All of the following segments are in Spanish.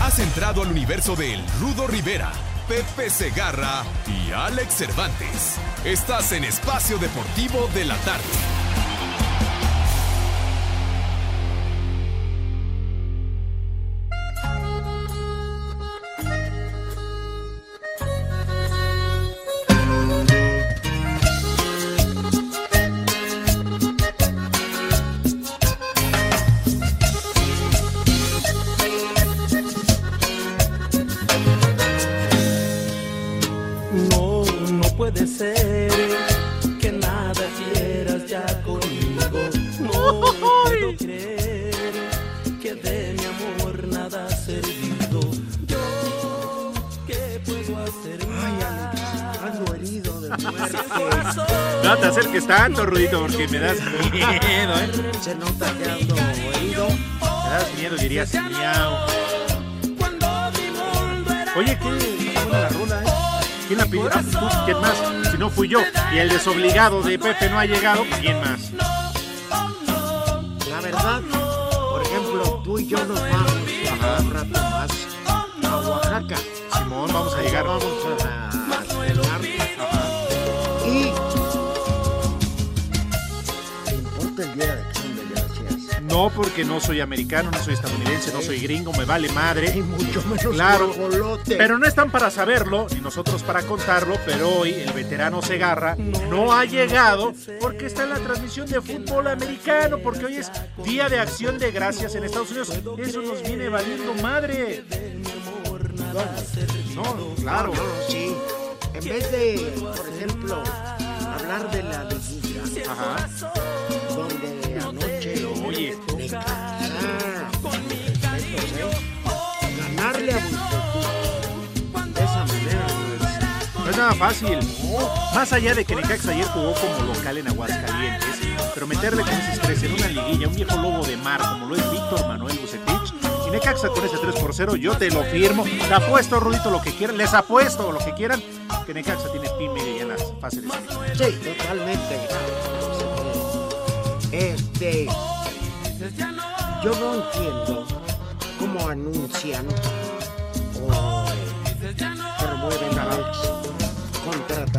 Has entrado al universo de Rudo Rivera, Pepe Segarra y Alex Cervantes. Estás en Espacio Deportivo de la Tarde. Que nada quieras ya conmigo. No puedo creer que de mi amor nada ha servido. Yo, ¿qué puedo hacer? Ay, ando herido de No te acerques tanto, Rudito, porque me das miedo, ¿eh? Se nota que ando herido. Me das miedo, dirías miau. Oye, qué buena la rola, ¿eh? ¿Quién la pidió? Pues tú, ¿quién más? Si no fui yo. Y el desobligado de Pepe no ha llegado, ¿quién más? La verdad, por ejemplo, tú y yo nos vamos a un rato más a Oaxaca. Simón, vamos a llegar. Vamos a cenar. Y. ¿Te importa el día de? No, porque no soy americano, no soy estadounidense, no soy gringo, me vale madre. Y mucho menos Claro, guajolote. pero no están para saberlo, ni nosotros para contarlo, pero hoy el veterano Segarra no ha llegado porque está en la transmisión de fútbol americano, porque hoy es Día de Acción de Gracias en Estados Unidos. Eso nos viene valiendo madre. No, claro. Sí. En vez de, por ejemplo, hablar de la liguilla, donde nada fácil. Más allá de que Necaxa ayer jugó como local en Aguascalientes, pero meterle con ese estrés en una liguilla, un viejo lobo de mar como lo es Víctor Manuel Bucetich, y Necaxa con ese 3 por 0, yo te lo firmo. Te apuesto, Rudito, lo que quieran, les apuesto lo que quieran, que Necaxa tiene pi media en las fases de. Sí, totalmente. Este. Yo no entiendo cómo anuncian o promueven las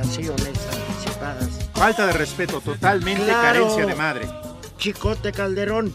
anticipadas. Falta de respeto, totalmente Claro. carencia de madre. Chicote Calderón,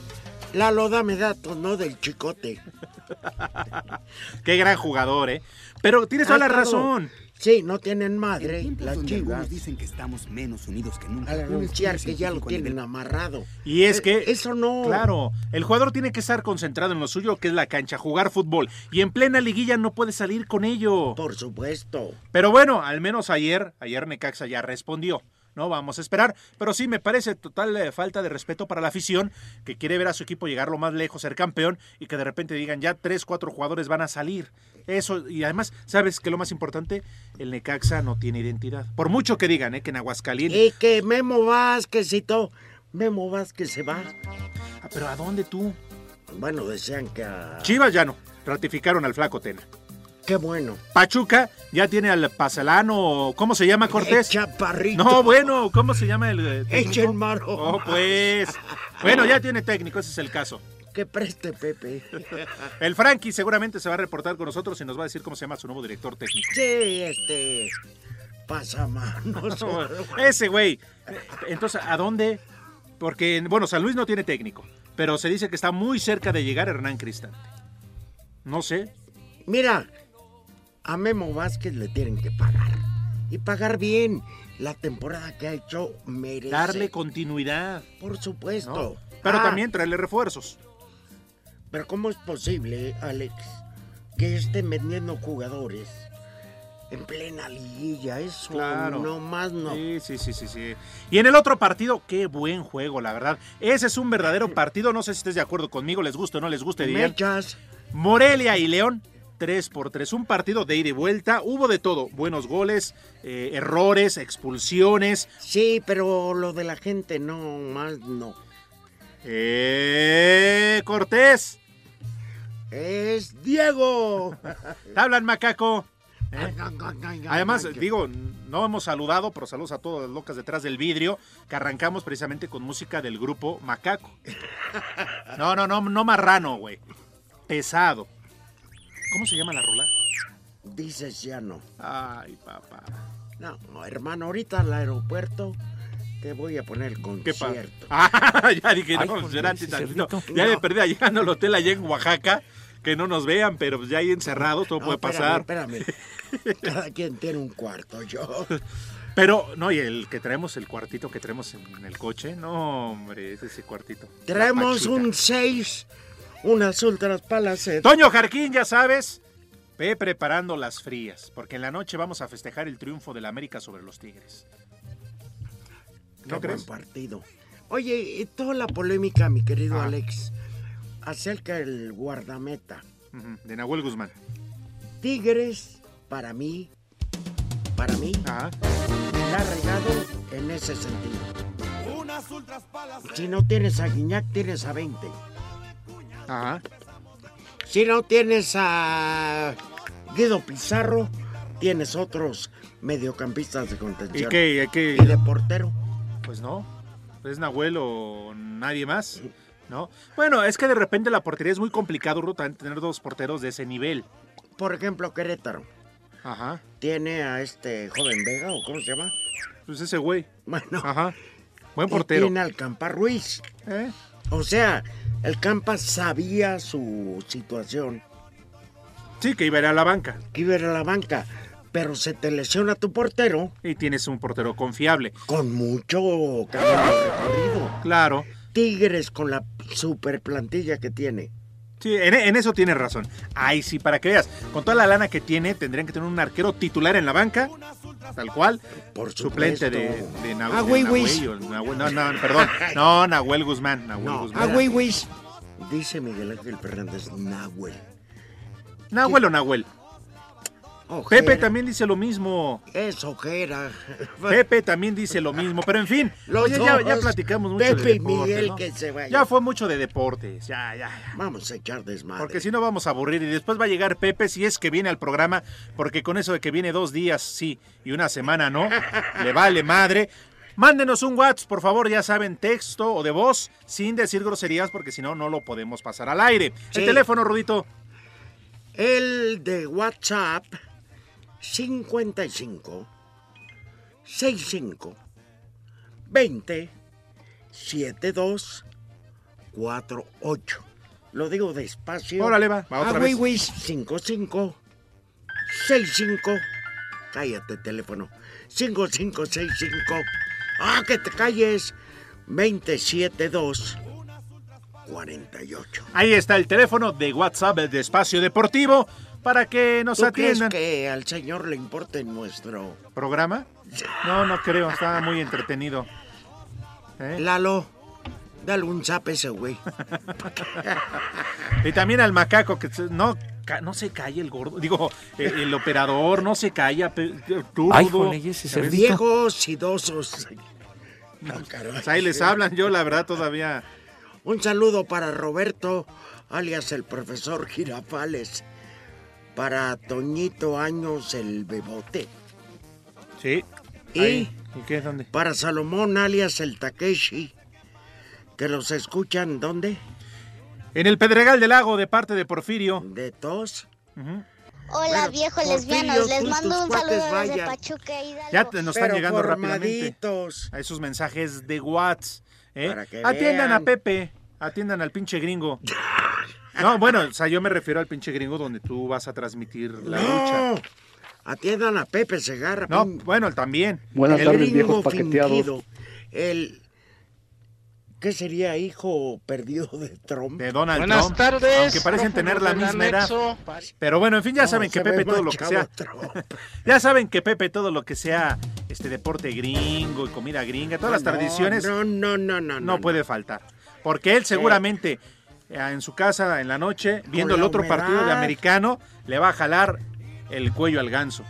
la loda me datos, no del chicote. Qué gran jugador, ¿eh? Pero tienes toda la razón. Sí, no tienen madre, las chivas, dicen que estamos menos unidos que nunca. al anunciar que ya lo tienen amarrado. Y es que. Eh, Eso no. Claro, el jugador tiene que estar concentrado en lo suyo, que es la cancha, jugar fútbol. Y en plena liguilla no puede salir con ello. Por supuesto. Pero bueno, al menos ayer, ayer Necaxa ya respondió. No vamos a esperar, pero sí me parece total eh, falta de respeto para la afición que quiere ver a su equipo llegar lo más lejos, ser campeón y que de repente digan ya tres, cuatro jugadores van a salir. Eso, y además, ¿sabes qué lo más importante? El Necaxa no tiene identidad. Por mucho que digan, ¿eh? que en Aguascalientes. Y que Memo Vázquezito, Memo Vázquez se va. Ah, pero ¿a dónde tú? Bueno, decían que a... Chivas ya no. Ratificaron al Flaco Tena. Qué bueno. Pachuca ya tiene al Pasalano, ¿cómo se llama Cortés? Chaparrito. No, bueno, ¿cómo se llama el eh, técnico? Echen maro. Oh, pues. Bueno, ya tiene técnico, ese es el caso. Que preste, Pepe. El Frankie seguramente se va a reportar con nosotros y nos va a decir cómo se llama su nuevo director técnico. Sí, este... Pasamanos. Ese güey. Entonces, ¿a dónde? Porque, bueno, San Luis no tiene técnico, pero se dice que está muy cerca de llegar Hernán Cristante. No sé. Mira, a Memo Vázquez le tienen que pagar. Y pagar bien. La temporada que ha hecho merece. Darle continuidad. Por supuesto. ¿no? Pero Ah, también traerle refuerzos. Pero ¿cómo es posible, Alex, que estén vendiendo jugadores en plena liguilla? Eso Claro. no más no. Sí, sí, sí, sí, sí. Y en el otro partido, qué buen juego, la verdad. Ese es un verdadero partido. No sé si estés de acuerdo conmigo, les guste o no les guste. Mechas, Morelia y León, 3 por 3. Un partido de ida y vuelta. Hubo de todo. Buenos goles, eh, errores, expulsiones. sí, pero lo de la gente no más no. ¡Eh! Cortés. Es Diego. Te hablan, macaco. ¿Eh? Además, digo, no hemos saludado, pero saludos a todas las locas detrás del vidrio, que arrancamos precisamente con música del grupo Macaco. No, no, no, no marrano, güey. Pesado. ¿Cómo se llama la rola? Dices ya no. Ay, papá. No, no, hermano, ahorita al aeropuerto te voy a poner el concierto. Ah, ya dije, Ay, no. Ya No. de perdida llegando al hotel allá en Oaxaca, que no nos vean, pero ya ahí encerrado todo No, puede pasar. espérame, espérame. Cada quien tiene un cuarto, yo. Pero, no, y el que traemos, el cuartito que traemos en el coche, no, hombre, es ese cuartito. La Traemos un 6, unas ultras palaces. Toño Jarquín, ya sabes, ve preparando las frías, porque en la noche vamos a festejar el triunfo del América sobre los Tigres. ¿No Qué crees? buen partido. Oye, y toda la polémica, mi querido Ah. Alex, acerca del guardameta. De Nahuel Guzmán. Tigres, para mí, para mí, Ajá. la ha regado en ese sentido. Si no tienes a Guiñac, tienes a 20. Ajá. Si no tienes a Guido Pizarro, tienes otros mediocampistas de ¿Y contención. qué? ¿Y qué? Y de portero. Pues no. Es Nahuel o nadie más. ¿No? Bueno, es que de repente la portería es muy complicado, Ruta, tener dos porteros de ese nivel. Por ejemplo, Querétaro. Ajá. Tiene a este joven Vega, o cómo se llama. Pues ese güey. Bueno, Ajá. Buen y portero. tiene al Campa Ruiz. ¿Eh? O sea, el Campa sabía su situación, Sí, que iba a ir a la banca. que iba a ir a la banca, pero se te lesiona tu portero Y tienes un portero confiable. con mucho camino recorrido. Claro. Tigres con la super plantilla que tiene. Sí, en, en eso tienes razón. Ay, sí, para que veas, con toda la lana que tiene, tendrían que tener un arquero titular en la banca, tal cual, Por suplente de, supuesto. de, Ah, de güey, Nahuel, güey. o Nahuel- no, no, perdón, no, Nahuel Guzmán, Nahuel No, Guzmán. ah, güey, güey. Dice Miguel Ángel Fernández Nahuel. Nahuel o Nahuel. Ojera. Pepe también dice lo mismo. Es ojera. Pepe también dice lo mismo, pero en fin, Los ya, ya dos, platicamos mucho Pepe de y deporte, Miguel ¿no? que se vayan. Ya fue mucho de deportes, ya, ya, ya. Vamos a echar desmadre. Porque si no vamos a aburrir y después va a llegar Pepe si es que viene al programa, porque con eso de que viene dos días sí y una semana no, le vale madre. Mándenos un WhatsApp, por favor, ya saben, texto o de voz, sin decir groserías, porque si no, no lo podemos pasar al aire. El teléfono, Rudito. El de WhatsApp 55 65 20 72 48. Lo digo despacio. Órale, va, va otra ah, vez. güey, güey. 55 65 Cállate, teléfono. 5565 Ah, que te calles. 272 48. Ahí está el teléfono de WhatsApp de Espacio Deportivo para que nos ¿Tú crees atiendan. que al señor le importe nuestro ¿Programa? No, no creo, está muy entretenido. ¿Eh? Lalo? Dale un zap a ese güey. Y también al macaco, que no, no se calla el gordo. Digo, eh, el operador no se calla. pe- tú, Ay, y ese. Viejos idosos. No, caray. Pues ahí les hablan, yo la verdad todavía. Un saludo para Roberto, alias el profesor Girafales. Para Toñito Años, el bebote. Sí. Y Ahí. ¿Y qué? ¿Dónde? para Salomón, alias el Takeshi. Que los escuchan, ¿dónde? En el Pedregal del Lago, de parte de Porfirio. De tos. Hola, viejos Porfirio, lesbianos. Les mando un saludo desde vayan. Pachuca Hidalgo. Ya te- nos están Pero llegando rápidamente formaditos. a esos mensajes de WhatsApp. ¿eh? Atiendan vean. a Pepe, atiendan al pinche gringo. No, bueno, o sea, yo me refiero al pinche gringo donde tú vas a transmitir la no, lucha. atiendan a Pepe Segarra. No, pin- bueno, también. Buenas el tardes, gringo viejos paqueteados. fingido, el... ¿Qué sería hijo perdido de Trump? De Donald Buenas Trump. tardes, Aunque parecen tener la misma. Pero bueno, en fin, ya No, saben que Pepe todo lo que sea. Ya saben que Pepe todo lo que sea este deporte gringo y comida gringa, todas las No, tradiciones No, no, no, no. no puede faltar. Porque él seguramente en su casa en la noche, viendo el otro partido de americano, le va a jalar el cuello al ganso.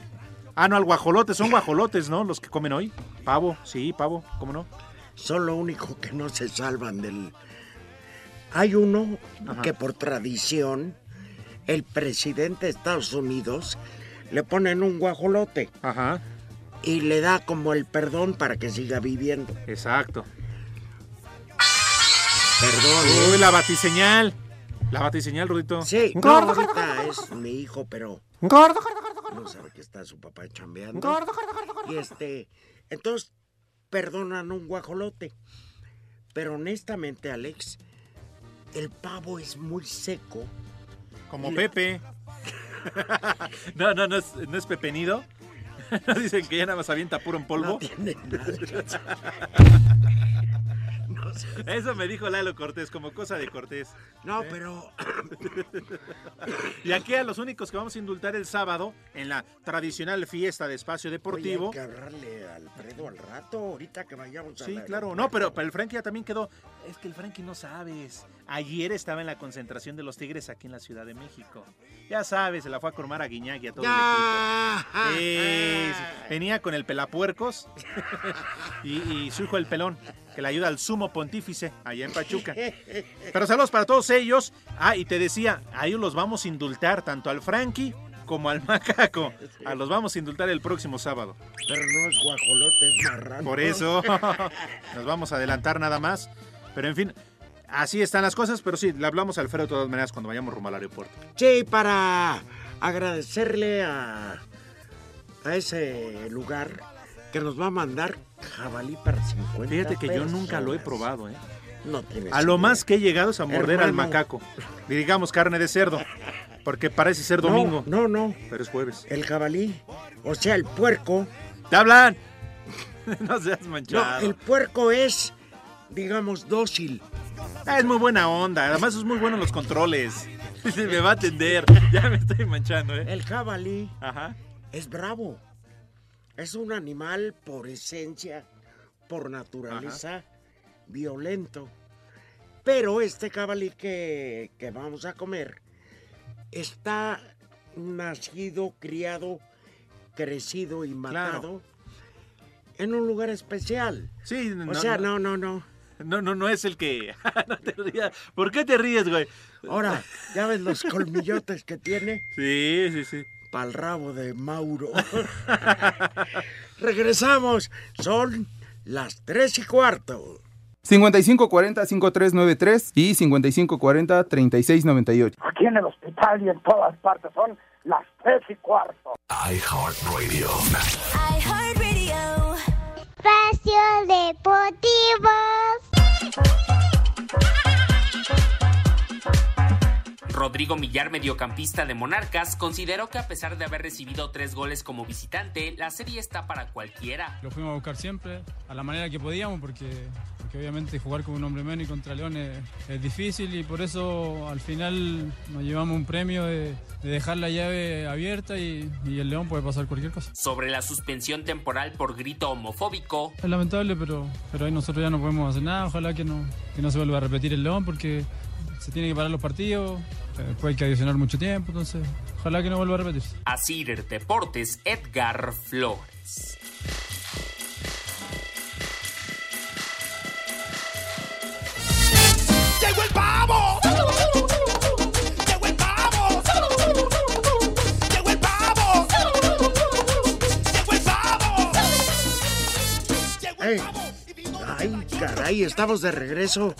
Ah, no, al guajolote, son guajolotes, ¿no? Los que comen hoy. Pavo, sí, pavo, ¿cómo no? Son lo único que no se salvan del... Hay uno Ajá. que por tradición, el presidente de Estados Unidos le ponen un guajolote Ajá, y le da como el perdón para que siga viviendo. exacto. Perdón. Uy, ¿eh? la batiseñal. La batiseñal, Rudito. Sí, no, ahorita es mi hijo, pero no sabe que está su papá chambeando. Y este, entonces perdonan un guajolote. Pero honestamente, Alex, el pavo es muy seco. Como Pepe. no, no, no es, no es pepenido. ¿No dicen que ya nada más avienta puro en polvo? No tiene nada. Eso me dijo Lalo Cortés, como cosa de Cortés. No, pero Y aquí a los únicos que vamos a indultar el sábado en la tradicional fiesta de espacio deportivo. Oye, hay que hablarle a Alfredo al rato, ahorita que vayamos a Sí, la- claro. No, pero, el Frankie ya también quedó. Es que el Frankie no sabes. Ayer estaba en la concentración de los Tigres aquí en la Ciudad de México. Ya sabes, se la fue a cormar a Guiñac y a todo el equipo. Sí, sí. Venía con el pelapuercos y, y su hijo el pelón, que le ayuda al sumo pontífice allá en Pachuca. Pero saludos para todos ellos. Ah, y te decía, ahí los vamos a indultar tanto al Frankie como al macaco. A los vamos a indultar el próximo sábado. Pero no es guajolote, es marrano. Por eso nos vamos a adelantar nada más. Pero en fin, así están las cosas. Pero sí, le hablamos a Alfredo de todas maneras cuando vayamos rumbo al aeropuerto. Sí, para agradecerle a, a ese lugar que nos va a mandar jabalí para 50 Fíjate que yo nunca lo he probado, ¿eh? No tienes A lo idea. más que he llegado es a morder al macaco. Digamos carne de cerdo. Porque parece ser No, domingo, No, no, pero es jueves. el jabalí, o sea, el puerco. ¡Te hablan! no seas No, manchado. el puerco es, digamos, dócil. Ah, es muy buena onda. Además es muy bueno en los controles. Me va a atender. Ya me estoy manchando, ¿eh? El jabalí Ajá. es bravo. Es un animal por esencia, por naturaleza, violento. Pero este jabalí que, que vamos a comer está nacido, criado, crecido y matado en un lugar especial. Sí, O no, sea, no, no, no, no. no, no, no es el que. no te rías. ¿Por qué te ríes, güey? Ahora, ¿ya ves los colmillotes que tiene? Sí, sí, sí. Pa'l rabo de Mauro. Regresamos. Son las tres y cuarto. 5540-5393 y 5540-3698. Aquí en el hospital y en todas partes son las tres y cuarto. iHeartRadio. Espacio Deportivo. Rodrigo Millar, mediocampista de Monarcas, consideró que a pesar de haber recibido tres goles como visitante, la serie está para cualquiera. Lo fuimos a buscar siempre, a la manera que podíamos, porque, porque obviamente jugar con un hombre menos y contra León es, es difícil y por eso al final nos llevamos un premio de, de dejar la llave abierta y, y el León puede pasar cualquier cosa. Sobre la suspensión temporal por grito homofóbico, Es lamentable, pero, pero ahí nosotros ya no podemos hacer nada. Ojalá que no, que no se vuelva a repetir el León porque se tiene que parar los partidos, eh, hay que adicionar mucho tiempo, entonces ojalá que no vuelva a repetirse. Asir Deportes, Edgar Flores. ¡Llegó el pavo! ¡Llegó el pavo! ¡Llegó el pavo! ¡Llegó el pavo! Ey, Ay, caray, estamos de regreso.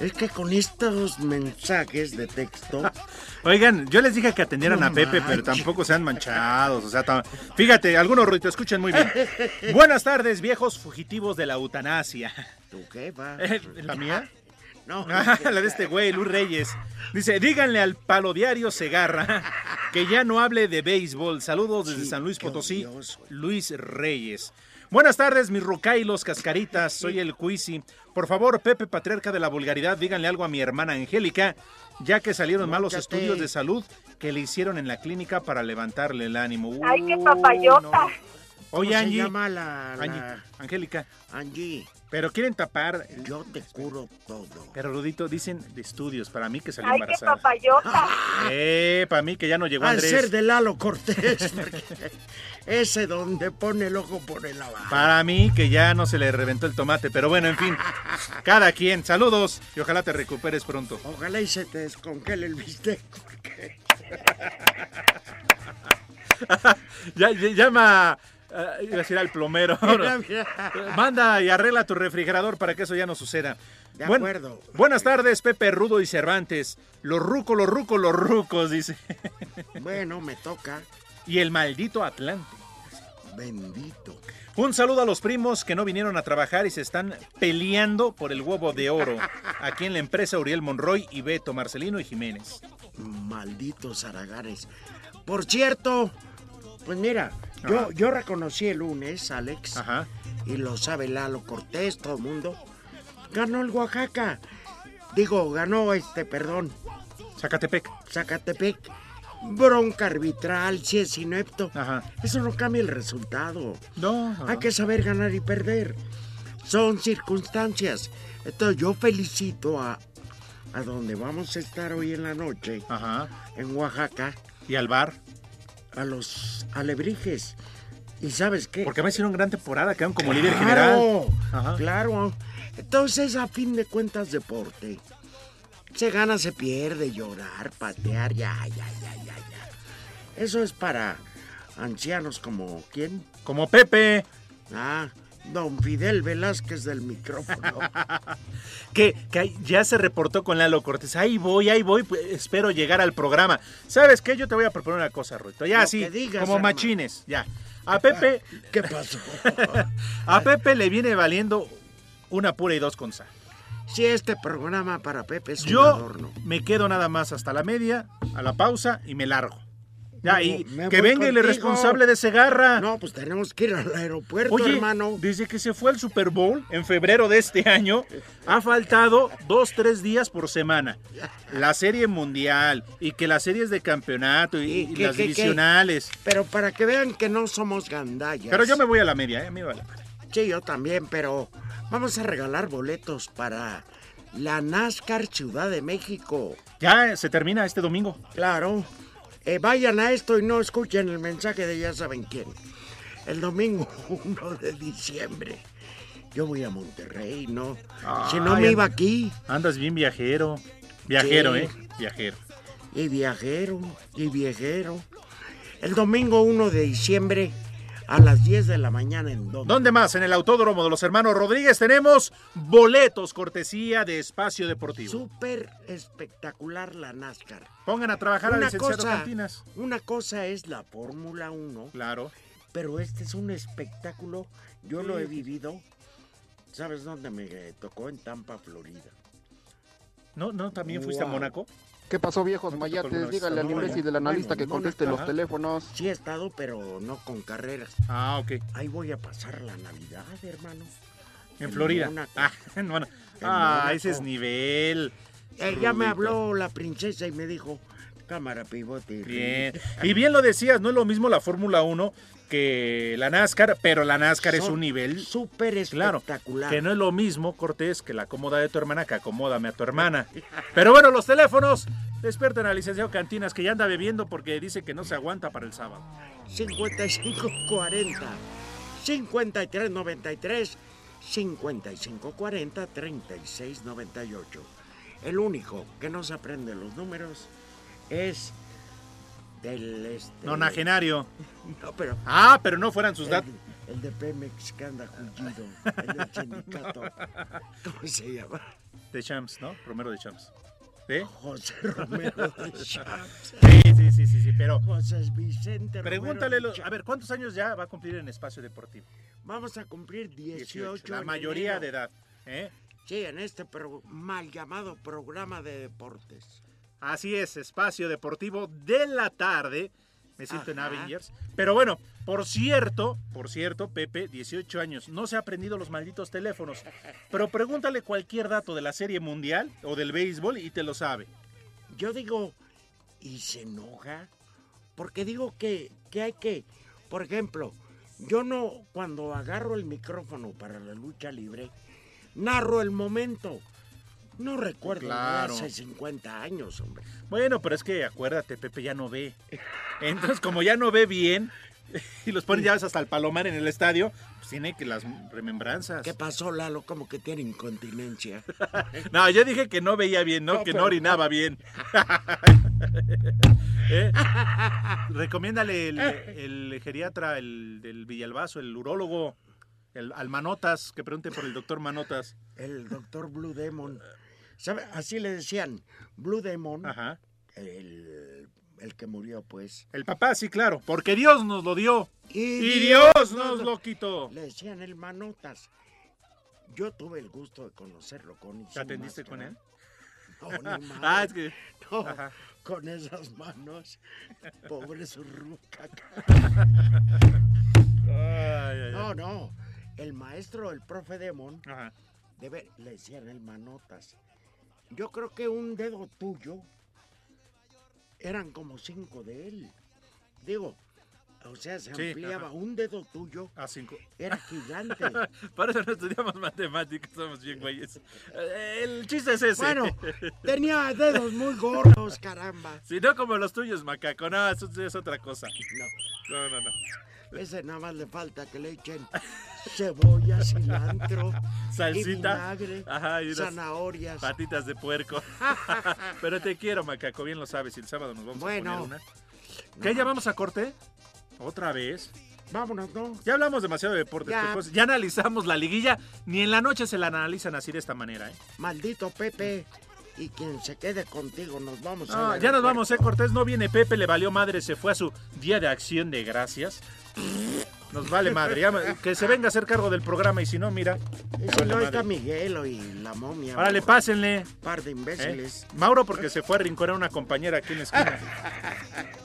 Es que con estos mensajes de texto. Oigan, yo les dije que atendieran No a Pepe, pero tampoco sean manchados. O sea, fíjate, algunos ruidos, escuchen muy bien. Buenas tardes, viejos fugitivos de la eutanasia. ¿Tú qué va? Eh, ¿La mía? No. la de este güey, Luis Reyes. Dice, díganle al palodiario Segarra que ya no hable de béisbol. Saludos desde San Luis Potosí, Luis Reyes. Buenas tardes, mis rucailos cascaritas. Soy el Cuisi. Por favor, Pepe Patriarca de la Vulgaridad, díganle algo a mi hermana Angélica, ya que salieron malos Mócate. estudios de salud que le hicieron en la clínica para levantarle el ánimo. Ay, qué papayota. no. ¿Cómo Oye, se Angie. llama la- la- Angie, Angélica. Angie. Pero quieren tapar. Yo te curo todo. Pero Rudito, dicen de estudios, para mí que salió Ay, qué embarazada. papayota. Eh, para mí que ya no llegó Al Andrés. ser de Lalo Cortés. ese donde pone el ojo pone la baja. Para mí que ya no se le reventó el tomate, pero bueno, en fin, cada quien. Saludos y ojalá te recuperes pronto. Ojalá y se te descongele el bistec. Porque... ya, ya- llama, eh, iba a decir al plomero. Manda y arregla tu refrigerador para que eso ya no suceda. De Buen- acuerdo. buenas tardes, Pepe Rudo y Cervantes. Los rucos, los rucos, los rucos, dice. Bueno, me toca. Y el maldito Atlante. Bendito. Un saludo a los primos que no vinieron a trabajar y se están peleando por el huevo de oro. Aquí en la empresa Uriel Monroy y Beto, Marcelino y Jiménez. Malditos aragares. Por cierto, pues mira, yo, yo reconocí el lunes, Alex, y lo sabe Lalo Cortés, todo el mundo. Ganó el Oaxaca. Digo, ganó este, perdón. Zacatepec. Zacatepec. Bronca arbitral, si es inepto. Eso no cambia el resultado. No. Hay que saber ganar y perder. Son circunstancias. Entonces yo felicito a, a donde vamos a estar hoy en la noche, en Oaxaca. ¿Y al bar? A los alebrijes. ¿Y sabes qué? Porque me hicieron gran temporada, quedaron como líder general. Ajá. Claro. Entonces, a fin de cuentas, deporte. Se gana, se pierde, llorar, patear, ya, ya, ya, ya, ya. Eso es para ancianos como quién? Como Pepe. Ah, don Fidel Velázquez del micrófono. que, que ya se reportó con Lalo Cortés. Ahí voy, ahí voy, pues, espero llegar al programa. ¿Sabes qué? Yo te voy a proponer una cosa, Ruito. Ya así, como hermano. machines, ya. A Pepe, ¿Qué pasó? a Pepe le viene valiendo una pura y dos con sal. Si este programa para Pepe es un Yo adorno. me quedo nada más hasta la media, a la pausa y me largo. Ya, y que venga el responsable de Segarra. No, pues tenemos que ir al aeropuerto, Oye, hermano. desde que se fue al Super Bowl en febrero de este año, ha faltado dos, tres días por semana. La serie mundial y que las series de campeonato y, y ¿Qué, las qué, qué? divisionales. Pero para que vean que no somos gandallas. Pero yo me voy a la media, ¿eh? Me vale. Sí, yo también, pero vamos a regalar boletos para la NASCAR Ciudad de México. Ya se termina este domingo. Claro. Eh, vayan a esto y no escuchen el mensaje de ya saben quién. El domingo 1 de diciembre. Yo voy a Monterrey, ¿no? si no me iba aquí. Andas bien viajero. Viajero, Sí. ¿eh? Viajero. Y viajero, y viajero. El domingo 1 de diciembre a las 10 de la mañana en donde. ¿Dónde más? En el Autódromo de los Hermanos Rodríguez tenemos boletos cortesía de Espacio Deportivo. Súper espectacular la NASCAR. Pongan a trabajar al Una licenciado cosa, Cantinas. una cosa es la Fórmula 1. Claro. Pero este es un espectáculo. Yo lo he vivido. ¿Sabes dónde me tocó? En Tampa, Florida. ¿No, no también fuiste a. Mónaco? ¿Qué pasó, viejos ¿No te tocó alguna mayates? vez Díganle al imbécil del analista Bueno, que conteste los teléfonos. Sí he estado, pero no con carreras. Ah, ok. Ahí voy a pasar la Navidad, hermano. En Florida. Ah, en Ah, ese es nivel. Eh, ya me habló la princesa y me dijo, cámara pivote. Bien. Y bien lo decías, no es lo mismo la Fórmula 1 que la NASCAR, pero la NASCAR es un nivel súper claro, espectacular. que no es lo mismo, Cortés, que la cómoda de tu hermana, que acomódame a tu hermana. Pero bueno, los teléfonos. Despierten al licenciado Cantinas, que ya anda bebiendo porque dice que no se aguanta para el sábado. 5540 5393 5540 3698. El único que no se aprende los números es del este. Nonagenario. No, pero Ah, pero no fueran sus datos. el de Pemex que anda jungido, el del sindicato. ¿Cómo se llama? De Champs, ¿no? Romero de Champs. ¿De? José Romero de Champs. Sí, sí, sí, sí, sí, pero José Vicente Romero pregúntale, de a ver, ¿cuántos años ya va a cumplir en espacio deportivo? Vamos a cumplir 18. La en mayoría enero. de edad, ¿eh? Sí, en este mal llamado programa de deportes. Así es, espacio deportivo de la tarde. Me siento en Ajá. Avengers. Pero bueno, por cierto, por cierto, Pepe, 18 años, no se ha aprendido los malditos teléfonos. Pero pregúntale cualquier dato de la serie mundial o del béisbol y te lo sabe. Yo digo, ¿y se enoja? Porque digo que, que hay que, por ejemplo, yo no, cuando agarro el micrófono para la lucha libre, narro el momento. No recuerdo Claro. hace 50 años, hombre. Bueno, pero es que acuérdate, Pepe ya no ve. Entonces, como ya no ve bien y los ponen ya hasta el palomar en el estadio, pues tiene que las remembranzas. ¿Qué pasó, Lalo? Como que tiene incontinencia. No, yo dije que no veía bien, no, No, que pero- no orinaba bien. ¿Eh? Recomiéndale el, el geriatra, el del Villalbazo, el urólogo, el al Manotas, que pregunte por el doctor Manotas. El doctor Blue Demon. ¿Sabe? Así le decían, Blue Demon, Ajá. el, el que murió, pues. El papá, sí, claro, porque Dios nos lo dio. Y, Y Dios nos lo quitó. Le decían el Manotas. Yo tuve el gusto de conocerlo con ¿Te atendiste con él? No, ni madre. Ah, es que- No, Ajá. con esas manos. Pobre su ruca. Ay, ay, No, no. El maestro, el profe Demon, Ajá. debe, le decían el manotas. Yo creo que un dedo tuyo eran como cinco de él. Digo, o sea, se Sí, ampliaba. ajá. Un dedo tuyo A cinco. era gigante. Por eso no estudiamos matemáticas, somos bien güeyes. Eh, El chiste es ese. bueno, tenía dedos muy gordos, caramba. Si no como los tuyos, macaco. No, eso es otra cosa. No. No, no, no. Ese nada más le falta que le echen cebolla, cilantro, y Salsita. vinagre, Ajá, y unas zanahorias. patitas de puerco. Pero te quiero, macaco, bien lo sabes. Y el sábado nos vamos Bueno. a poner una. ¿Qué, ya vamos a corte? ¿Otra vez? Vámonos, ¿no? Ya hablamos demasiado de deportes. Ya. Ya analizamos la liguilla. Ni en la noche se la analizan así de esta manera, ¿eh? Maldito Pepe. Y quien se quede contigo, nos vamos No, al ya nos vamos, ¿eh? Cortés no viene Pepe, le valió madre, se fue a su día de acción de gracias. Nos vale madre. ya- que se venga a hacer cargo del programa y si no, mira. Y si vale no está Miguelo y la momia. Órale, por- pásenle. Par de ¿eh? imbéciles. Mauro porque se fue a rinconar a una compañera aquí en la esquina.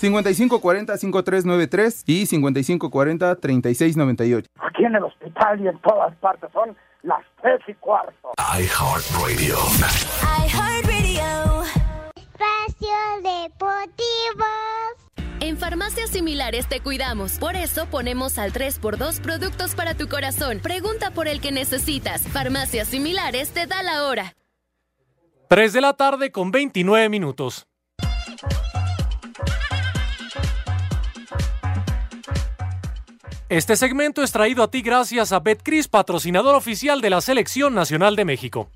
5540-5393 y 5540-3698. Aquí en el hospital y en todas partes son las tres y cuarto. iHeartRadio. iHeartRadio. Espacio Deportivo. En farmacias similares te cuidamos, por eso ponemos al 3x2 productos para tu corazón. Pregunta por el que necesitas. Farmacias similares te da la hora. 3 de la tarde con 29 minutos. Este segmento es traído a ti gracias a Betcris, patrocinador oficial de la Selección Nacional de México.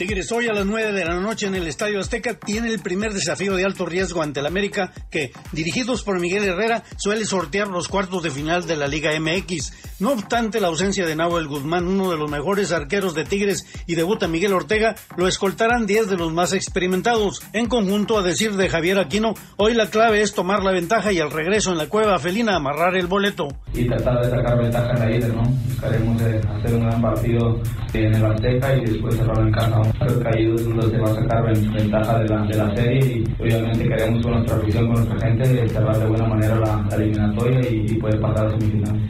Tigres hoy a las 9 de la noche en el Estadio Azteca tiene el primer desafío de alto riesgo ante el América que, dirigidos por Miguel Herrera, suele sortear los cuartos de final de la Liga MX. No obstante la ausencia de Nahuel Guzmán, uno de los mejores arqueros de Tigres, y debuta Miguel Ortega, lo escoltarán 10 de los más experimentados. En conjunto, a decir de Javier Aquino, hoy la clave es tomar la ventaja y al regreso en la cueva felina amarrar el boleto. y tratar de sacar ventaja en la ida, ¿no? Buscaremos eh, hacer un gran partido en el Azteca y después cerrarlo en casa. Creo que ahí es donde se va a sacar ven- ventaja de la, de la serie y obviamente queremos con nuestra afición, con nuestra gente, cerrar de buena manera la, la eliminatoria y, y poder pasar a semifinales.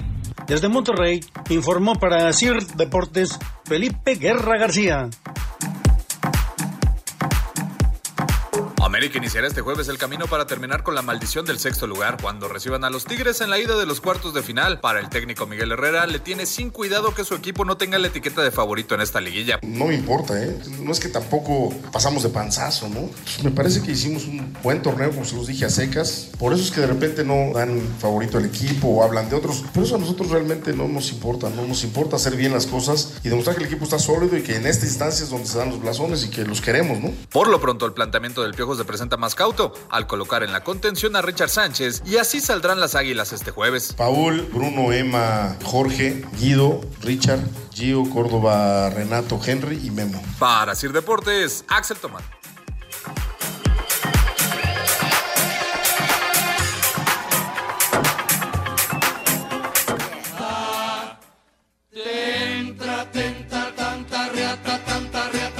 Desde Monterrey, informó para CIR Deportes Felipe Guerra García. América iniciará este jueves el camino para terminar con la maldición del sexto lugar cuando reciban a los Tigres en la ida de los cuartos de final. Para el técnico Miguel Herrera, le tiene sin cuidado que su equipo no tenga la etiqueta de favorito en esta liguilla. No me importa, ¿eh? No es que tampoco pasamos de panzazo, ¿no? Pues me parece que hicimos un buen torneo, como se los dije, a secas. Por eso es que de repente no dan favorito al equipo o hablan de otros. Pero eso a nosotros realmente no nos importa, no nos importa hacer bien las cosas y demostrar que el equipo está sólido y que en esta instancia es donde se dan los blasones y que los queremos, ¿no? Por lo pronto, el planteamiento del Piojo se presenta más cauto al colocar en la contención a Richard Sánchez y así saldrán las águilas este jueves. Paul, Bruno, Emma, Jorge, Guido, Richard, Gio, Córdoba, Renato, Henry y Memo. Para Sir Deportes, Axel Tomás.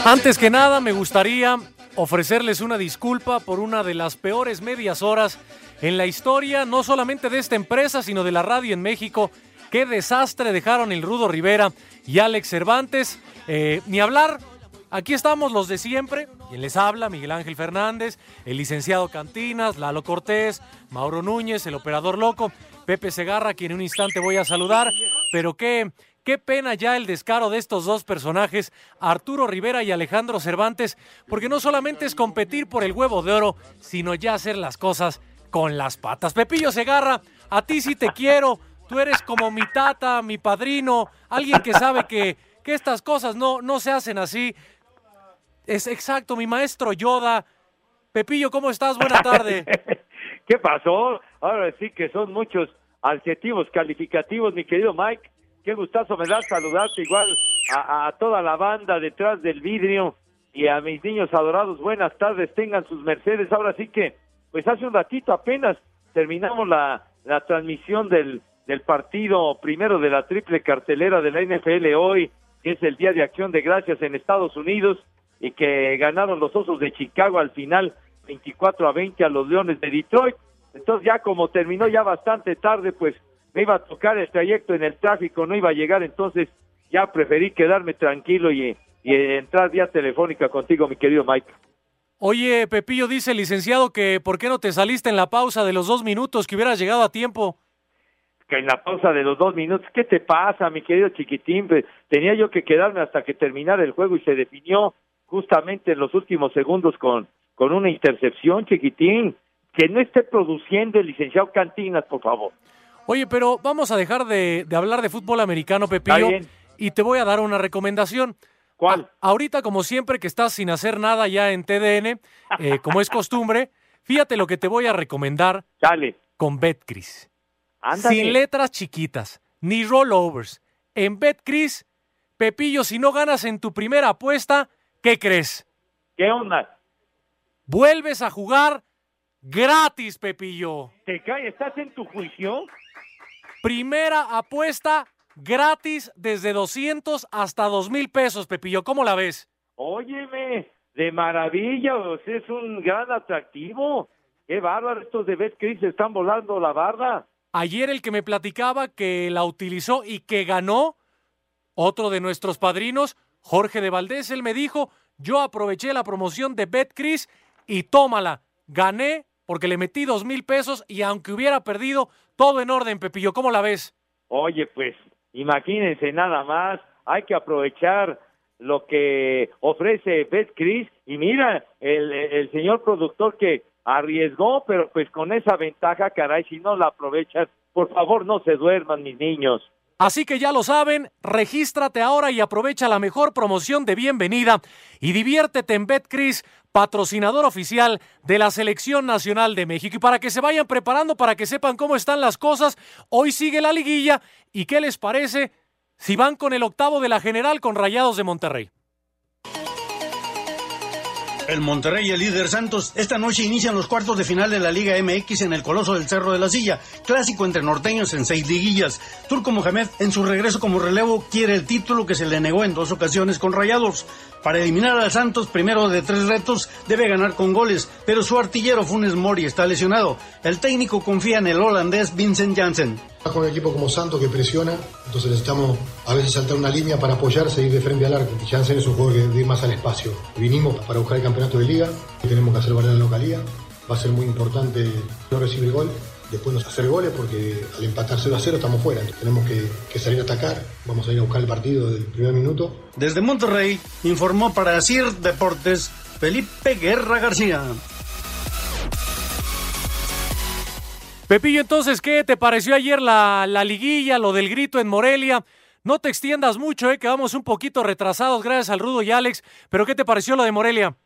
Antes que nada, me gustaría ofrecerles una disculpa por una de las peores medias horas en la historia, no solamente de esta empresa, sino de la radio en México. Qué desastre dejaron el Rudo Rivera y Alex Cervantes. Eh, ni hablar, aquí estamos los de siempre. Quien les habla, Miguel Ángel Fernández, el licenciado Cantinas, Lalo Cortés, Mauro Núñez, el operador loco, Pepe Segarra, quien en un instante voy a saludar. Pero qué, Qué pena ya el descaro de estos dos personajes, Arturo Rivera y Alejandro Cervantes, porque no solamente es competir por el huevo de oro, sino ya hacer las cosas con las patas. Pepillo Segarra, a ti sí te quiero, tú eres como mi tata, mi padrino, alguien que sabe que, que estas cosas no, no se hacen así. Es exacto, mi maestro Yoda. Pepillo, ¿cómo estás? Buena tarde. ¿Qué pasó? Ahora sí que son muchos adjetivos calificativos, mi querido Mike. Qué gustazo me da saludarte igual a, toda la banda detrás del vidrio y a mis niños adorados. Buenas tardes, tengan sus mercedes. Ahora sí que, pues hace un ratito apenas terminamos la, la transmisión del, del partido primero de la triple cartelera de la NFL hoy, que es el Día de Acción de Gracias en Estados Unidos y que ganaron los Osos de Chicago al final 24 a 20 a los Leones de Detroit. Entonces ya como terminó ya bastante tarde, pues me iba a tocar el trayecto en el tráfico, no iba a llegar, entonces ya preferí quedarme tranquilo y, y entrar vía telefónica contigo, mi querido Mike. Oye, Pepillo dice licenciado que ¿por qué no te saliste en la pausa de los dos minutos que hubieras llegado a tiempo? Que en la pausa de los dos minutos, ¿qué te pasa, mi querido chiquitín? Pues, tenía yo que quedarme hasta que terminara el juego y se definió justamente en los últimos segundos con, con una intercepción, chiquitín. Que no esté produciendo el licenciado Cantinas, por favor. Oye, pero vamos a dejar de, de hablar de fútbol americano, Pepillo, y te voy a dar una recomendación. ¿Cuál? A, ahorita, como siempre, que estás sin hacer nada ya en TDN, eh, como es costumbre, fíjate lo que te voy a recomendar Dale. con Betcris. Ándale. Sin letras chiquitas, ni rollovers. En Betcris, Pepillo, si no ganas en tu primera apuesta, ¿qué crees? ¿Qué onda? Vuelves a jugar gratis, Pepillo. ¿Te cae? ¿Estás en tu juicio? Primera apuesta gratis desde 200 hasta 2 mil pesos, Pepillo. ¿Cómo la ves? Óyeme, de maravilla, es un gran atractivo. Qué bárbaro, estos de Betcris están volando la barra. Ayer el que me platicaba que la utilizó y que ganó, otro de nuestros padrinos, Jorge de Valdés, él me dijo, yo aproveché la promoción de Betcris y tómala, gané porque le metí dos mil pesos y aunque hubiera perdido, todo en orden, Pepillo, ¿cómo la ves? Oye, pues, imagínense nada más, hay que aprovechar lo que ofrece Betcris y mira, el, el señor productor que arriesgó, pero pues con esa ventaja, caray, si no la aprovechan, por favor no se duerman mis niños. Así que ya lo saben, regístrate ahora y aprovecha la mejor promoción de bienvenida y diviértete en Betcris, patrocinador oficial de la Selección Nacional de México. Y para que se vayan preparando, para que sepan cómo están las cosas, hoy sigue la liguilla y qué les parece si van con el octavo de la general con Rayados de Monterrey. El Monterrey y el líder Santos esta noche inician los cuartos de final de la Liga MX en el Coloso del Cerro de la Silla, clásico entre norteños en seis liguillas. Turco Mohamed, en su regreso como relevo, quiere el título que se le negó en dos ocasiones con Rayados. Para eliminar al Santos, primero de tres retos, debe ganar con goles, pero su artillero Funes Mori está lesionado. El técnico confía en el holandés Vincent Janssen. Con un equipo como Santos que presiona, entonces necesitamos a veces saltar una línea para apoyarse y ir de frente al arco. Y Janssen es un jugador que ir más al espacio. Vinimos para buscar el campeonato de liga, tenemos que hacer valer la localidad. Va a ser muy importante no recibir gol, después no hacer goles porque al empatar 0 a 0 estamos fuera. Entonces, tenemos que, que, salir a atacar, vamos a ir a buscar el partido del primer minuto. Desde Monterrey informó para CIR Deportes Felipe Guerra García. Pepillo, entonces, ¿qué te pareció ayer la, la liguilla, lo del grito en Morelia? No te extiendas mucho, eh, que vamos un poquito retrasados gracias al Rudo y Alex, pero ¿qué te pareció lo de Morelia?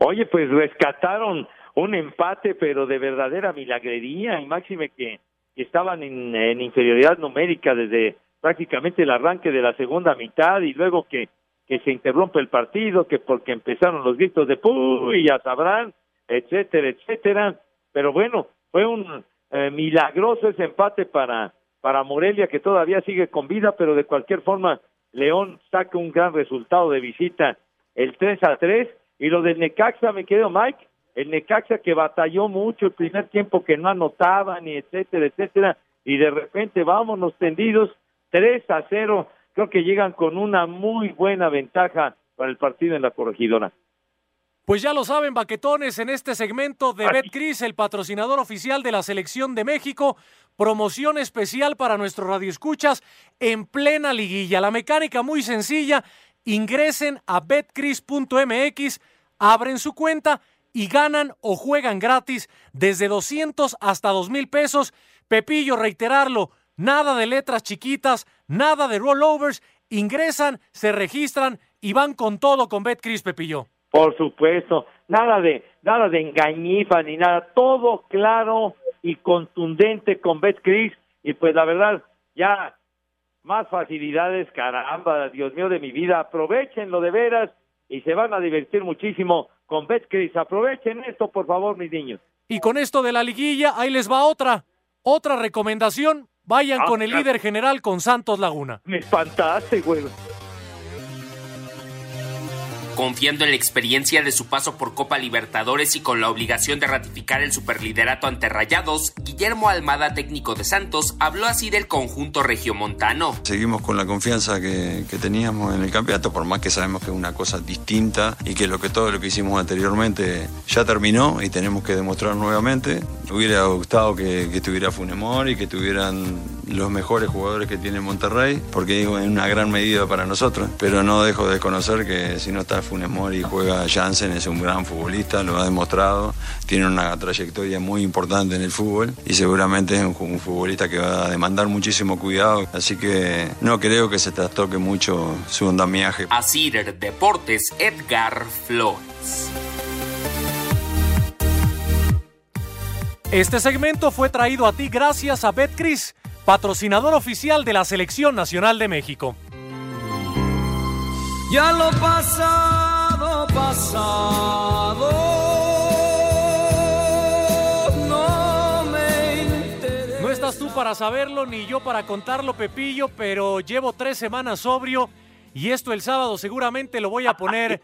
Oye, pues rescataron un empate, pero de verdadera milagrería, y máxime que, estaban en, en, inferioridad numérica desde prácticamente el arranque de la segunda mitad, y luego que, que se interrumpe el partido, que porque empezaron los gritos de ¡Puy! ya sabrán, etcétera, etcétera. Pero bueno, fue un eh, milagroso ese empate para, para Morelia, que todavía sigue con vida, pero de cualquier forma, León saca un gran resultado de visita el 3 a 3. Y lo del Necaxa, me quedo Mike, el Necaxa que batalló mucho el primer tiempo que no anotaban y etcétera, etcétera, y de repente vámonos tendidos 3 a 0. Creo que llegan con una muy buena ventaja para el partido en la corregidora. Pues ya lo saben, baquetones, en este segmento de BetCris, el patrocinador oficial de la Selección de México, promoción especial para nuestros radioescuchas en plena liguilla. La mecánica muy sencilla, ingresen a betcris.mx, abren su cuenta y ganan o juegan gratis desde 200 hasta 2 mil pesos. Pepillo, reiterarlo, nada de letras chiquitas, nada de rollovers, ingresan, se registran y van con todo con BetCris, Pepillo. Por supuesto, nada de nada de engañifa ni nada, todo claro y contundente con BetCris y pues la verdad ya más facilidades, caramba, Dios mío de mi vida, aprovechenlo de veras y se van a divertir muchísimo con BetCris. Aprovechen esto, por favor, mis niños. Y con esto de la liguilla, ahí les va otra, otra recomendación. Vayan Ah, con el líder general, con Santos Laguna. Me espantaste, güey. Confiando en la experiencia de su paso por Copa Libertadores y con la obligación de ratificar el superliderato ante Rayados, Guillermo Almada, técnico de Santos, habló así del conjunto regiomontano. Seguimos con la confianza que, que teníamos en el campeonato, por más que sabemos que es una cosa distinta y que lo que todo lo que hicimos anteriormente ya terminó y tenemos que demostrar nuevamente. Me hubiera gustado que, que tuviera Funemor y que tuvieran los mejores jugadores que tiene Monterrey, porque digo, una gran medida para nosotros, pero no dejo de conocer que si no está Funemor y juega Jansen, es un gran futbolista, lo ha demostrado, tiene una trayectoria muy importante en el fútbol y seguramente es un, un futbolista que va a demandar muchísimo cuidado, así que no creo que se trastoque mucho su andamiaje. Así Deportes, Edgar Flores. Este segmento fue traído a ti gracias a BetCris, patrocinador oficial de la Selección Nacional de México. Ya lo pasado, pasado, no me interesa. No estás tú para saberlo ni yo para contarlo, Pepillo, pero llevo tres semanas sobrio y esto el sábado seguramente lo voy a poner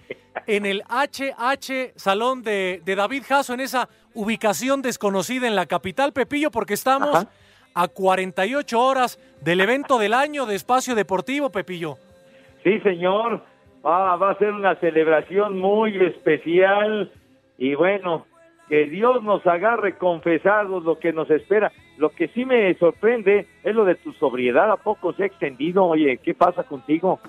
en el HH Salón de, de David Jasso, en esa ubicación desconocida en la capital, Pepillo, porque estamos Ajá. a 48 horas del evento del año de Espacio Deportivo, Pepillo. Sí, señor. Ah, va a ser una celebración muy especial y bueno, que Dios nos agarre confesados lo que nos espera. Lo que sí me sorprende es lo de tu sobriedad. ¿A poco se ha extendido? Oye, ¿qué pasa contigo?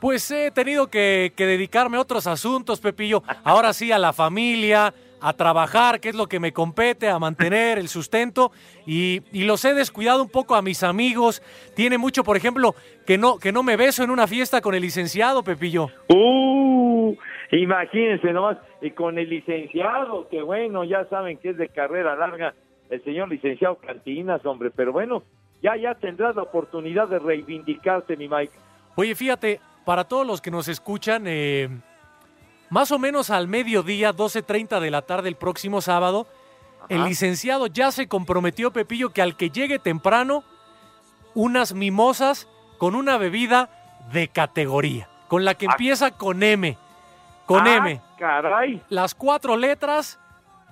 Pues he tenido que dedicarme a otros asuntos, Pepillo. Ahora sí, a la familia, a trabajar, que es lo que me compete, a mantener el sustento. Y, y los he descuidado un poco a mis amigos. Tiene mucho, por ejemplo, que no, que no me beso en una fiesta con el licenciado, Pepillo. ¡Uh! Imagínense nomás. Y con el licenciado, que bueno, ya saben que es de carrera larga, el señor licenciado Cantinas, hombre. Pero bueno, ya, ya tendrás la oportunidad de reivindicarte, mi Mike. Oye, fíjate, para todos los que nos escuchan, eh, más o menos al mediodía, 12.30 de la tarde el próximo sábado, el licenciado ya se comprometió, Pepillo, que al que llegue temprano, unas mimosas con una bebida de categoría, con la que empieza con M. Con Ah, M. Caray. Las cuatro letras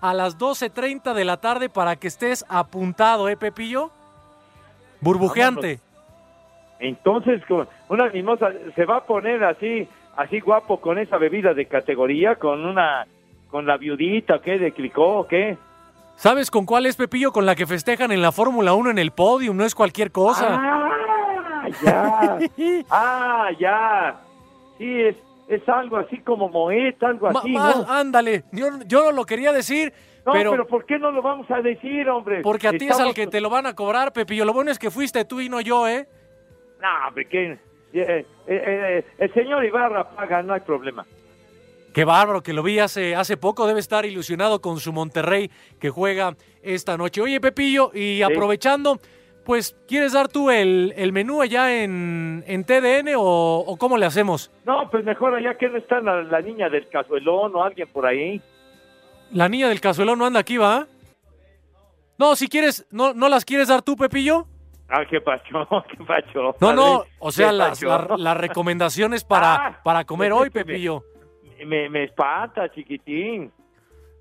a las 12.30 de la tarde para que estés apuntado, ¿eh, Pepillo? Burbujeante. Entonces, con una mimosa, se va a poner así, así guapo con esa bebida de categoría, con una, con la viudita, ¿qué? ¿De Clicó o qué? ¿Sabes con cuál es, Pepillo? Con la que festejan en la Fórmula 1 en el podium, no es cualquier cosa. Ah, ya. ah, ya. Sí, es, es algo así como Moet, algo Ma- así, más, ¿no? ándale, yo, yo no lo quería decir, No, pero, pero, ¿por qué no lo vamos a decir, hombre? porque a ti es Estamos- al que te lo van a cobrar, Pepillo. Lo bueno es que fuiste tú y no yo, ¿eh? No, hombre, que... eh, eh, eh, el señor Ibarra paga, no hay problema. Qué bárbaro, que lo vi hace, hace poco, debe estar ilusionado con su Monterrey que juega esta noche. Oye, Pepillo, y aprovechando, pues, ¿quieres dar tú el, el menú allá en, en TDN o, o cómo le hacemos? No, pues mejor allá que no está la, la niña del cazuelón o alguien por ahí. La niña del cazuelón no anda aquí, ¿va? No, si quieres, ¿no, no las quieres dar tú, Pepillo? Ah, qué pacho, qué pacho. No, no, o sea, las, la- las recomendaciones para, Ah, para comer hoy. Pepillo. me, me espanta, chiquitín.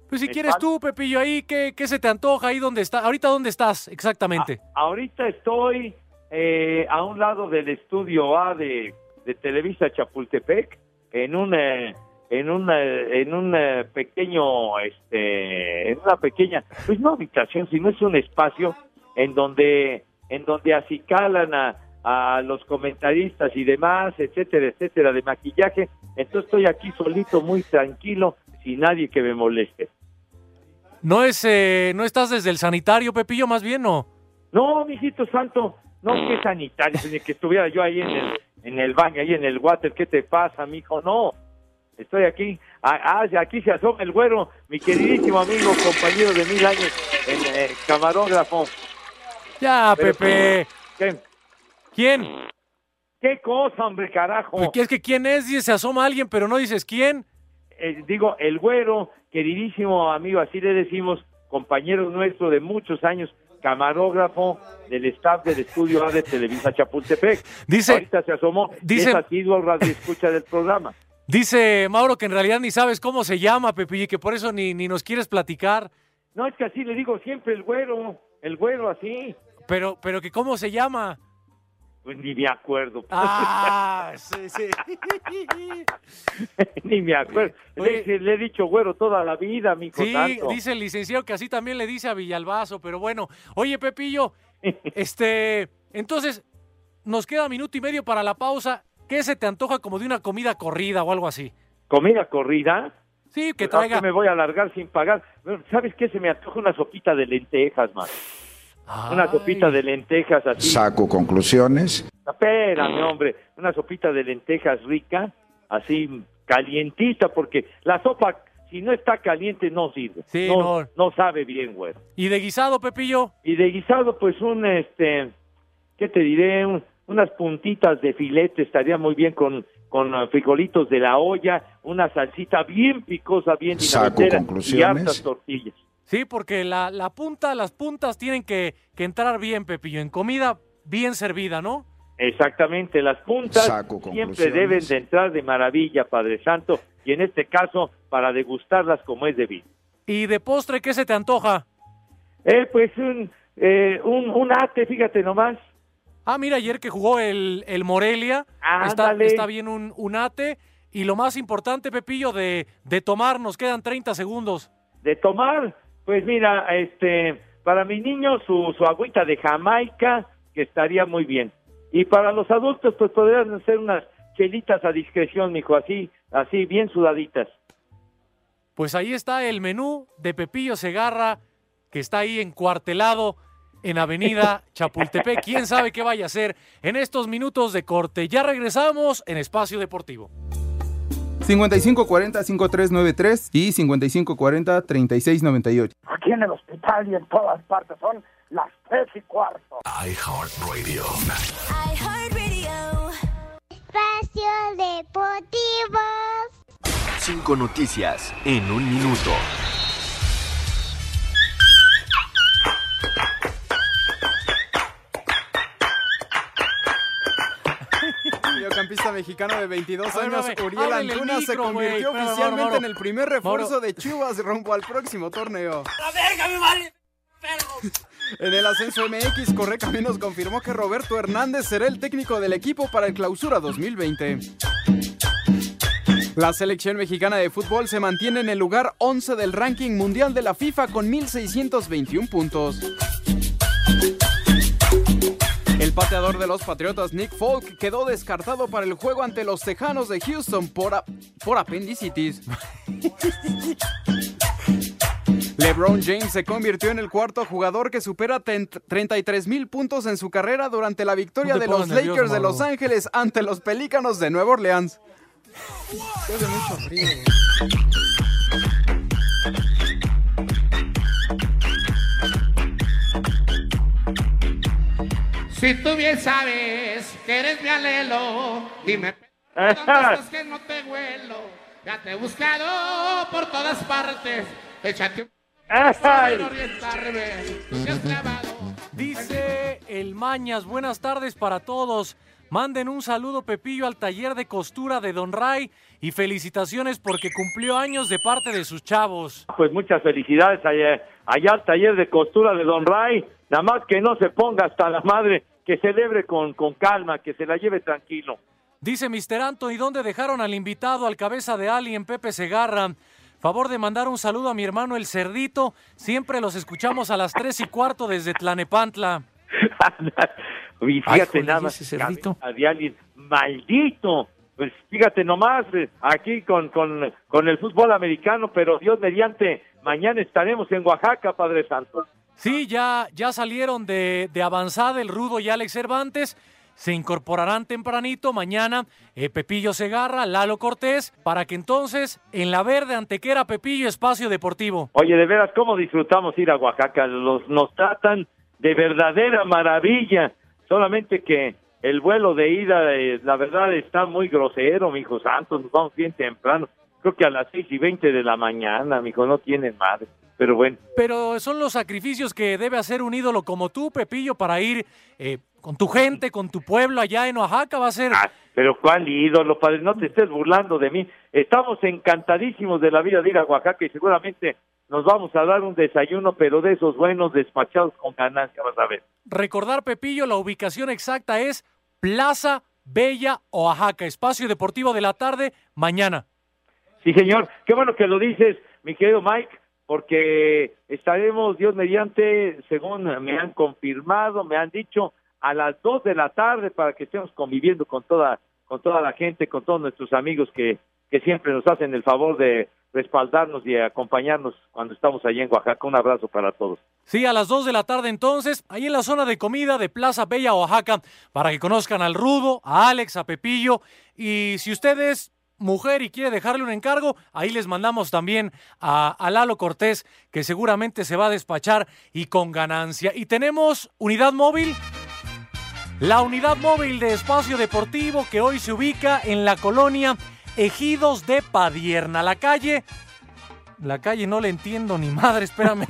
Pues si Me quieres espanta. tú, Pepillo, ahí, ¿qué, qué se te antoja ahí donde está? Ahorita, ¿dónde estás exactamente? Ahorita estoy eh, a un lado del estudio A de, de Televisa Chapultepec, en un eh, en un eh, en un eh, pequeño este en una pequeña pues no habitación sino es un espacio en donde en donde acicalan a, a los comentaristas y demás etcétera etcétera de maquillaje entonces estoy aquí solito muy tranquilo sin nadie que me moleste ¿No es, eh, no estás desde el sanitario, Pepillo, más bien, no? No, mijito santo, no que sanitario, ni que estuviera yo ahí en el, en el baño, ahí en el water, ¿qué te pasa, mijo? No, estoy aquí, ah, ah, aquí se asoma el güero, mi queridísimo amigo, compañero de mil años, el camarógrafo. Ya, Pero, Pepe. ¿Quién? ¿Qué cosa, hombre, carajo? Pues, ¿qué es que quién es? Dice, se asoma alguien, pero no dices quién. Eh, digo, el güero, queridísimo amigo, así le decimos, compañero nuestro de muchos años, camarógrafo del staff del estudio A de Televisa Chapultepec. Dice- Ahorita se asomó, dice- es asiduo al radio escucha del programa. Dice Mauro que en realidad ni sabes cómo se llama, Pepillo, y que por eso ni, ni nos quieres platicar. No, es que así le digo siempre el güero, el güero así. Pero, pero que cómo se llama. Pues ni me acuerdo. Ah, sí, sí. ni me acuerdo. Le, le he dicho güero toda la vida, mi Sí, santo. dice el licenciado que así también le dice a Villalbazo, pero bueno. Oye, Pepillo, este, entonces, nos queda minuto y medio para la pausa. ¿Qué se te antoja como de una comida corrida o algo así? ¿Comida corrida? Sí, que Pues, ¿a traiga. qué me voy a alargar sin pagar? ¿Sabes qué? Se me antoja una sopita de lentejas, man. Una sopita de lentejas así. Saco conclusiones. Espérame, hombre. Una sopita de lentejas rica, así calientita, porque la sopa, si no está caliente, no sirve. Sí, no, no. no sabe bien, güey. ¿Y de guisado, Pepillo? Y de guisado, pues un, este, ¿qué te diré? Un- unas puntitas de filete estaría muy bien con, con ah, frijolitos de la olla, una salsita bien picosa, bien Saco dinamitera y hartas tortillas. Sí, porque la, la punta, las puntas tienen que, que entrar bien, Pepillo, en comida bien servida, ¿no? Exactamente, las puntas Saco siempre deben de entrar de maravilla, Padre Santo, y en este caso para degustarlas como es debido. ¿Y de postre qué se te antoja? Eh, pues un, eh, un, un ate, fíjate nomás. Ah, mira, ayer que jugó el, el Morelia, está, Ándale. está bien un, un ate. Y lo más importante, Pepillo, de, de tomar, nos quedan 30 segundos. De tomar, pues mira, este, para mis niños su, su agüita de Jamaica, que estaría muy bien. Y para los adultos, pues podrían hacer unas chelitas a discreción, mijo, así, así, bien sudaditas. Pues ahí está el menú de Pepillo Segarra, que está ahí encuartelado en Avenida Chapultepec. ¿Quién sabe qué vaya a hacer en estos minutos de corte? Ya regresamos en Espacio Deportivo. 5540-5393 y 5540-3698. Aquí en el hospital y en todas partes son las tres y cuarto. iHeartRadio. Espacio Deportivo. Cinco noticias en un minuto. Mediocampista mexicano de 22 A ver, años, espérame, Uriel Antuna se micro, convirtió oficialmente en el primer refuerzo de Chivas rumbo al próximo torneo. ¡La verga, me vale! En el ascenso MX, Correcaminos confirmó que Roberto Hernández será el técnico del equipo para el Clausura 2020. La selección mexicana de fútbol se mantiene en el lugar 11 del ranking mundial de la FIFA con 1.621 puntos. El pateador de los Patriotas, Nick Folk, quedó descartado para el juego ante los Tejanos de Houston por, a- por apendicitis. LeBron James se convirtió en el cuarto jugador que supera 33 mil puntos en su carrera durante la victoria No de los nervioso, Lakers de Los. Ángeles ante los Pelícanos de Nueva Orleans. Hace mucho frío. Si tú bien sabes que eres mi alelo, dime cosas que no te huelo. Ya te he buscado por todas partes. Échate un. Dice el Mañas, buenas tardes para todos. Manden un saludo, Pepillo, al taller de costura de Don Ray y felicitaciones porque cumplió años de parte de sus chavos. Pues muchas felicidades allá, allá al taller de costura de Don Ray. Nada más que no se ponga hasta la madre, que celebre con, con calma, que se la lleve tranquilo. Dice Mr. Anthony, ¿dónde dejaron al invitado, al cabeza de Alien, Pepe Segarra? Favor de mandar un saludo a mi hermano el Cerdito. Siempre los escuchamos a las tres y cuarto desde Tlanepantla. Y fíjate nada más, cabeza de Alien, maldito. Pues fíjate nomás, eh, aquí con, con, con el fútbol americano, pero Dios mediante, mañana estaremos en Oaxaca, Padre Santo. Sí, ya, ya salieron de, de avanzada el Rudo y Alex Cervantes. Se incorporarán tempranito mañana eh, Pepillo Segarra, Lalo Cortés, para que entonces en la verde Antequera Pepillo Espacio Deportivo. Oye, de veras, ¿cómo disfrutamos ir a Oaxaca? Los, nos tratan de verdadera maravilla. Solamente que el vuelo de ida, eh, la verdad, está muy grosero, mi hijo santo. Nos vamos bien temprano. Creo que a las seis y veinte de la mañana, mi hijo, no tienen madre. Pero bueno. Pero son los sacrificios que debe hacer un ídolo como tú, Pepillo, para ir eh, con tu gente, con tu pueblo allá en Oaxaca. Va a ser. Ah, pero cuál ídolo, padre, no te estés burlando de mí. Estamos encantadísimos de la vida de ir a Oaxaca y seguramente nos vamos a dar un desayuno, pero de esos buenos despachados con ganancia, vas a ver. Recordar, Pepillo, la ubicación exacta es Plaza Bella, Oaxaca, espacio deportivo de la tarde, mañana. Sí, señor. Qué bueno que lo dices, mi querido Mike, porque estaremos, Dios mediante, según me han confirmado, me han dicho, a las dos de la tarde para que estemos conviviendo con toda, con toda la gente, con todos nuestros amigos que, que siempre nos hacen el favor de respaldarnos y acompañarnos cuando estamos allí en Oaxaca. Un abrazo para todos. Sí, a las 2 de la tarde entonces, ahí en la zona de comida de Plaza Bella, Oaxaca, para que conozcan al Rudo, a Alex, a Pepillo. Y si ustedes mujer y quiere dejarle un encargo, ahí les mandamos también a, a, Lalo Cortés, que seguramente se va a despachar y con ganancia. Y tenemos unidad móvil. La unidad móvil de espacio deportivo que hoy se ubica en la colonia Ejidos de Padierna. La calle. La calle no le entiendo ni madre, espérame.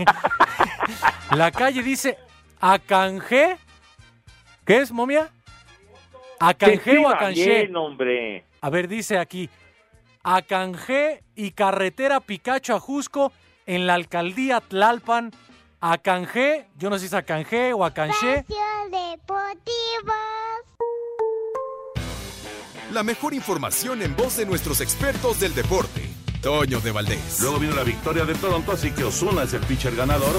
la calle dice Acanje. ¿Qué es, momia? Acanje o Acanje. hombre. A ver, dice aquí, Acanje y carretera Picacho a Jusco en la alcaldía Tlalpan. Acanje, yo no sé si es Acanje o Deportivo. La mejor información en voz de nuestros expertos del deporte. Toño de Valdés. Luego vino la victoria de Toronto, así que Osuna es el pitcher ganador.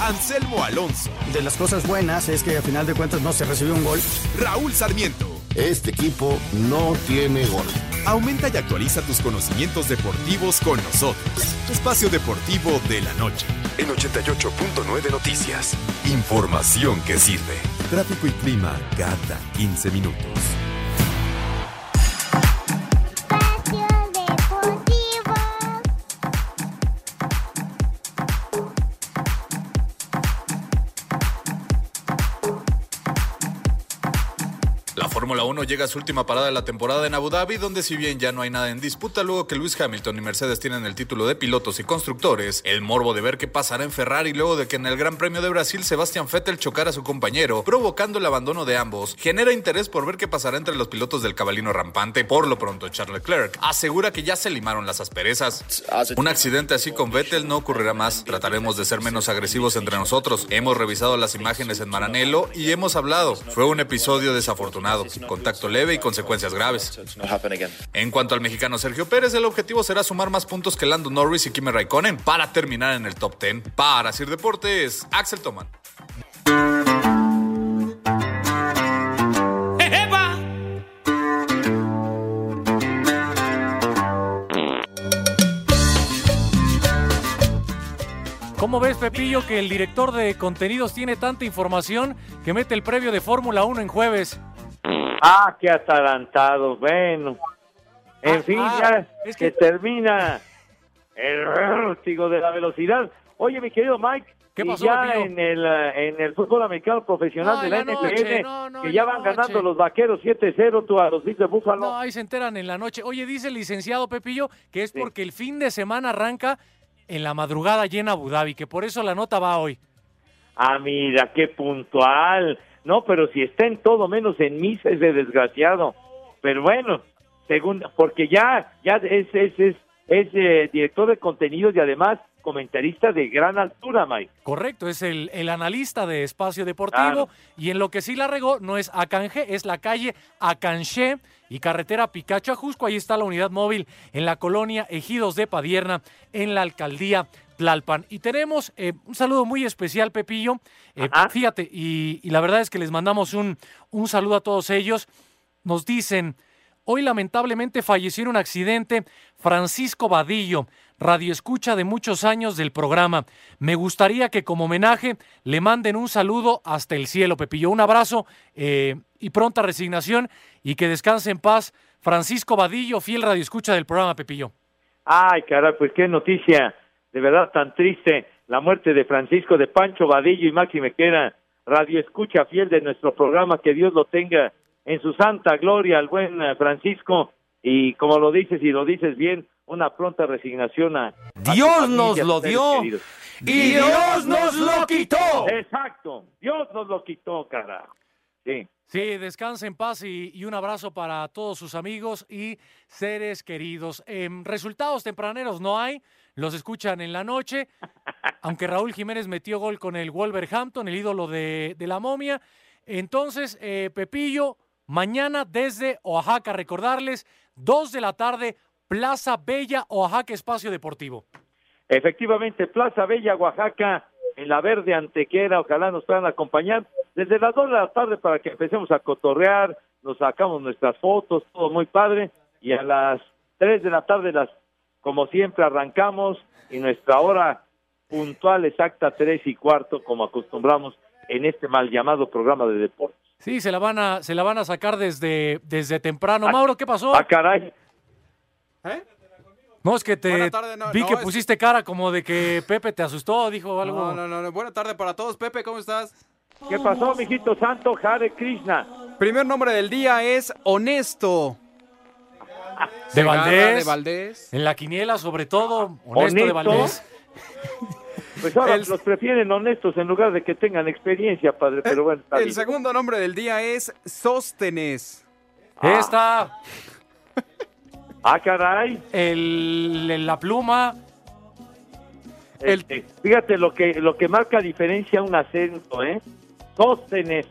Anselmo Alonso. De las cosas buenas es que a final de cuentas no se recibió un gol. Raúl Sarmiento. Este equipo no tiene gol. Aumenta y actualiza tus conocimientos deportivos con nosotros. Espacio Deportivo de la Noche. En 88.9 Noticias. Información que sirve. Tráfico y clima cada 15 minutos. 1 llega a su última parada de la temporada en Abu Dhabi, donde si bien ya no hay nada en disputa luego que Lewis Hamilton y Mercedes tienen el título de pilotos y constructores, el morbo de ver qué pasará en Ferrari luego de que en el Gran Premio de Brasil Sebastian Vettel chocara a su compañero, provocando el abandono de ambos, genera interés por ver qué pasará entre los pilotos del cabalino rampante. Por lo pronto, Charles Leclerc asegura que ya se limaron las asperezas. Un accidente así con Vettel no ocurrirá más. Trataremos de ser menos agresivos entre nosotros. Hemos revisado las imágenes en Maranello y hemos hablado. Fue un episodio desafortunado, contacto leve y consecuencias graves. En cuanto al mexicano Sergio Pérez, el objetivo será sumar más puntos que Lando Norris y Kimi Raikkonen para terminar en el top 10. Para Sir Deportes, Axel Toman. ¿Cómo ves, Pepillo, que el director de contenidos tiene tanta información que mete el previo de Fórmula 1 en jueves? Ah, qué atarantado, bueno. En Ah, fin, ah, ya es que... que- termina el vértigo de la velocidad. Oye, mi querido Mike, ¿Qué y pasó, ya en el, en el fútbol americano profesional No, de la NFL, noche, no, no, que ya van noche. ganando los vaqueros 7-0 tú a los de Búfalo. No, ahí se enteran en la noche. Oye, dice el licenciado Pepillo que es porque el fin de semana arranca en la madrugada llena Abu Dhabi, que por eso la nota va hoy. Ah, mira, qué puntual. No, pero si está en todo menos en misa es de desgraciado. Pero bueno, según, porque ya, ya es, es, es, es eh, director de contenidos y además comentarista de gran altura, Mike. Correcto, es el, el analista de Espacio Deportivo Claro. y en lo que sí la regó no es Acanje, es la calle Acanché y carretera Picacho a Jusco. Ahí está la unidad móvil en la colonia Ejidos de Padierna en la alcaldía Tlalpan. Y tenemos eh, un saludo muy especial, Pepillo. Eh, fíjate, y, y la verdad es que les mandamos un, un saludo a todos ellos. Nos dicen, hoy lamentablemente falleció en un accidente Francisco Vadillo, radioescucha de muchos años del programa. Me gustaría que como homenaje le manden un saludo hasta el cielo, Pepillo. Un abrazo eh, y pronta resignación y que descanse en paz. Francisco Vadillo, fiel radioescucha del programa, Pepillo. Ay, caray, pues qué noticia, de verdad tan triste, la muerte de Francisco de Pancho Vadillo y Maxi Mequera, radio escucha fiel de nuestro programa, que Dios lo tenga en su santa gloria, al buen eh, Francisco, y como lo dices y lo dices bien, una pronta resignación a... Dios familia, nos lo dio queridos. y Dios nos lo quitó. Exacto, Dios nos lo quitó, carajo. Sí. Sí, descanse en paz y, y un abrazo para todos sus amigos y seres queridos. Em, resultados tempraneros no hay, los escuchan en la noche, aunque Raúl Jiménez metió gol con el Wolverhampton, el ídolo de, la momia. Entonces, eh, Pepillo, mañana desde Oaxaca, recordarles, 2 de la tarde, Plaza Bella, Oaxaca, Espacio Deportivo. Efectivamente, Plaza Bella, Oaxaca, en la verde antequera, ojalá nos puedan acompañar desde las dos de la tarde para que empecemos a cotorrear, nos sacamos nuestras fotos, todo muy padre, y a las tres de la tarde, las, como siempre, arrancamos, y nuestra hora puntual, exacta, tres y cuarto, como acostumbramos en este mal llamado programa de deportes. Sí, se la van a, se la van a sacar desde, desde temprano. Mauro, ¿qué pasó? Ah, caray. No, es que te Buena tarde, no, vi no, que es- pusiste cara como de que Pepe te asustó, dijo algo. No, no, no, no. Buena tarde para todos. Pepe, ¿cómo estás? ¿Qué pasó, mijito santo? Hare Krishna. Primer nombre del día es Honesto. De Valdés. De Valdés. En la quiniela, sobre todo, honesto, de. Valdés. Pues ahora El- los prefieren honestos en lugar de que tengan experiencia, padre, pero bueno, está El bien. segundo nombre del día es Sóstenes. Esta, Ah, caray. el, el- la pluma. Este, fíjate lo que lo que marca diferencia un acento, ¿eh? Sóstenes.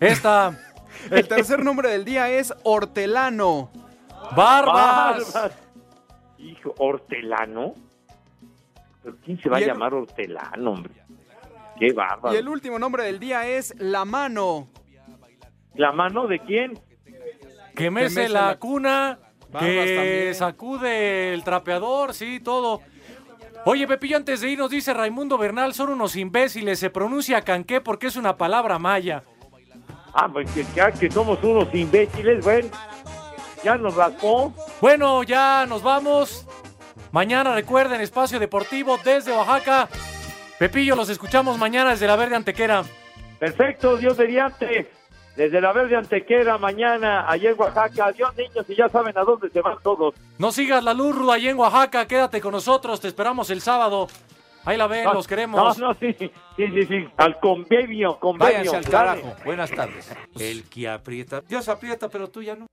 Esta. El tercer nombre del día es Hortelano. Barbas. Barbas. Hijo, hortelano. ¿Pero quién se va a el- llamar hortelano, hombre? Qué bárbaro. Y el último nombre del día es La Mano. ¿La mano de quién? Que mece mece la, la- cuna. Barbas que también. sacude el trapeador, sí, todo. Oye, Pepillo, antes de ir nos dice Raimundo Bernal, son unos imbéciles, se pronuncia canqué porque es una palabra maya. Ah, pues que, que somos unos imbéciles, bueno. Ya nos raspó. Bueno, ya nos vamos. Mañana recuerden, Espacio Deportivo desde Oaxaca. Pepillo, los escuchamos mañana desde la Verde Antequera. Perfecto, Dios mediante. Desde la Verde Antequera, mañana, allá en Oaxaca. Adiós, niños, y ya saben a dónde se van todos. No sigas la luz, Ruda, allá en Oaxaca. Quédate con nosotros, te esperamos el sábado. Ahí la ven, No, los queremos. No, no, sí, sí, sí, sí. Al convenio, convenio. Váyanse al carajo. Buenas tardes. El que aprieta. Dios aprieta, pero tú ya no.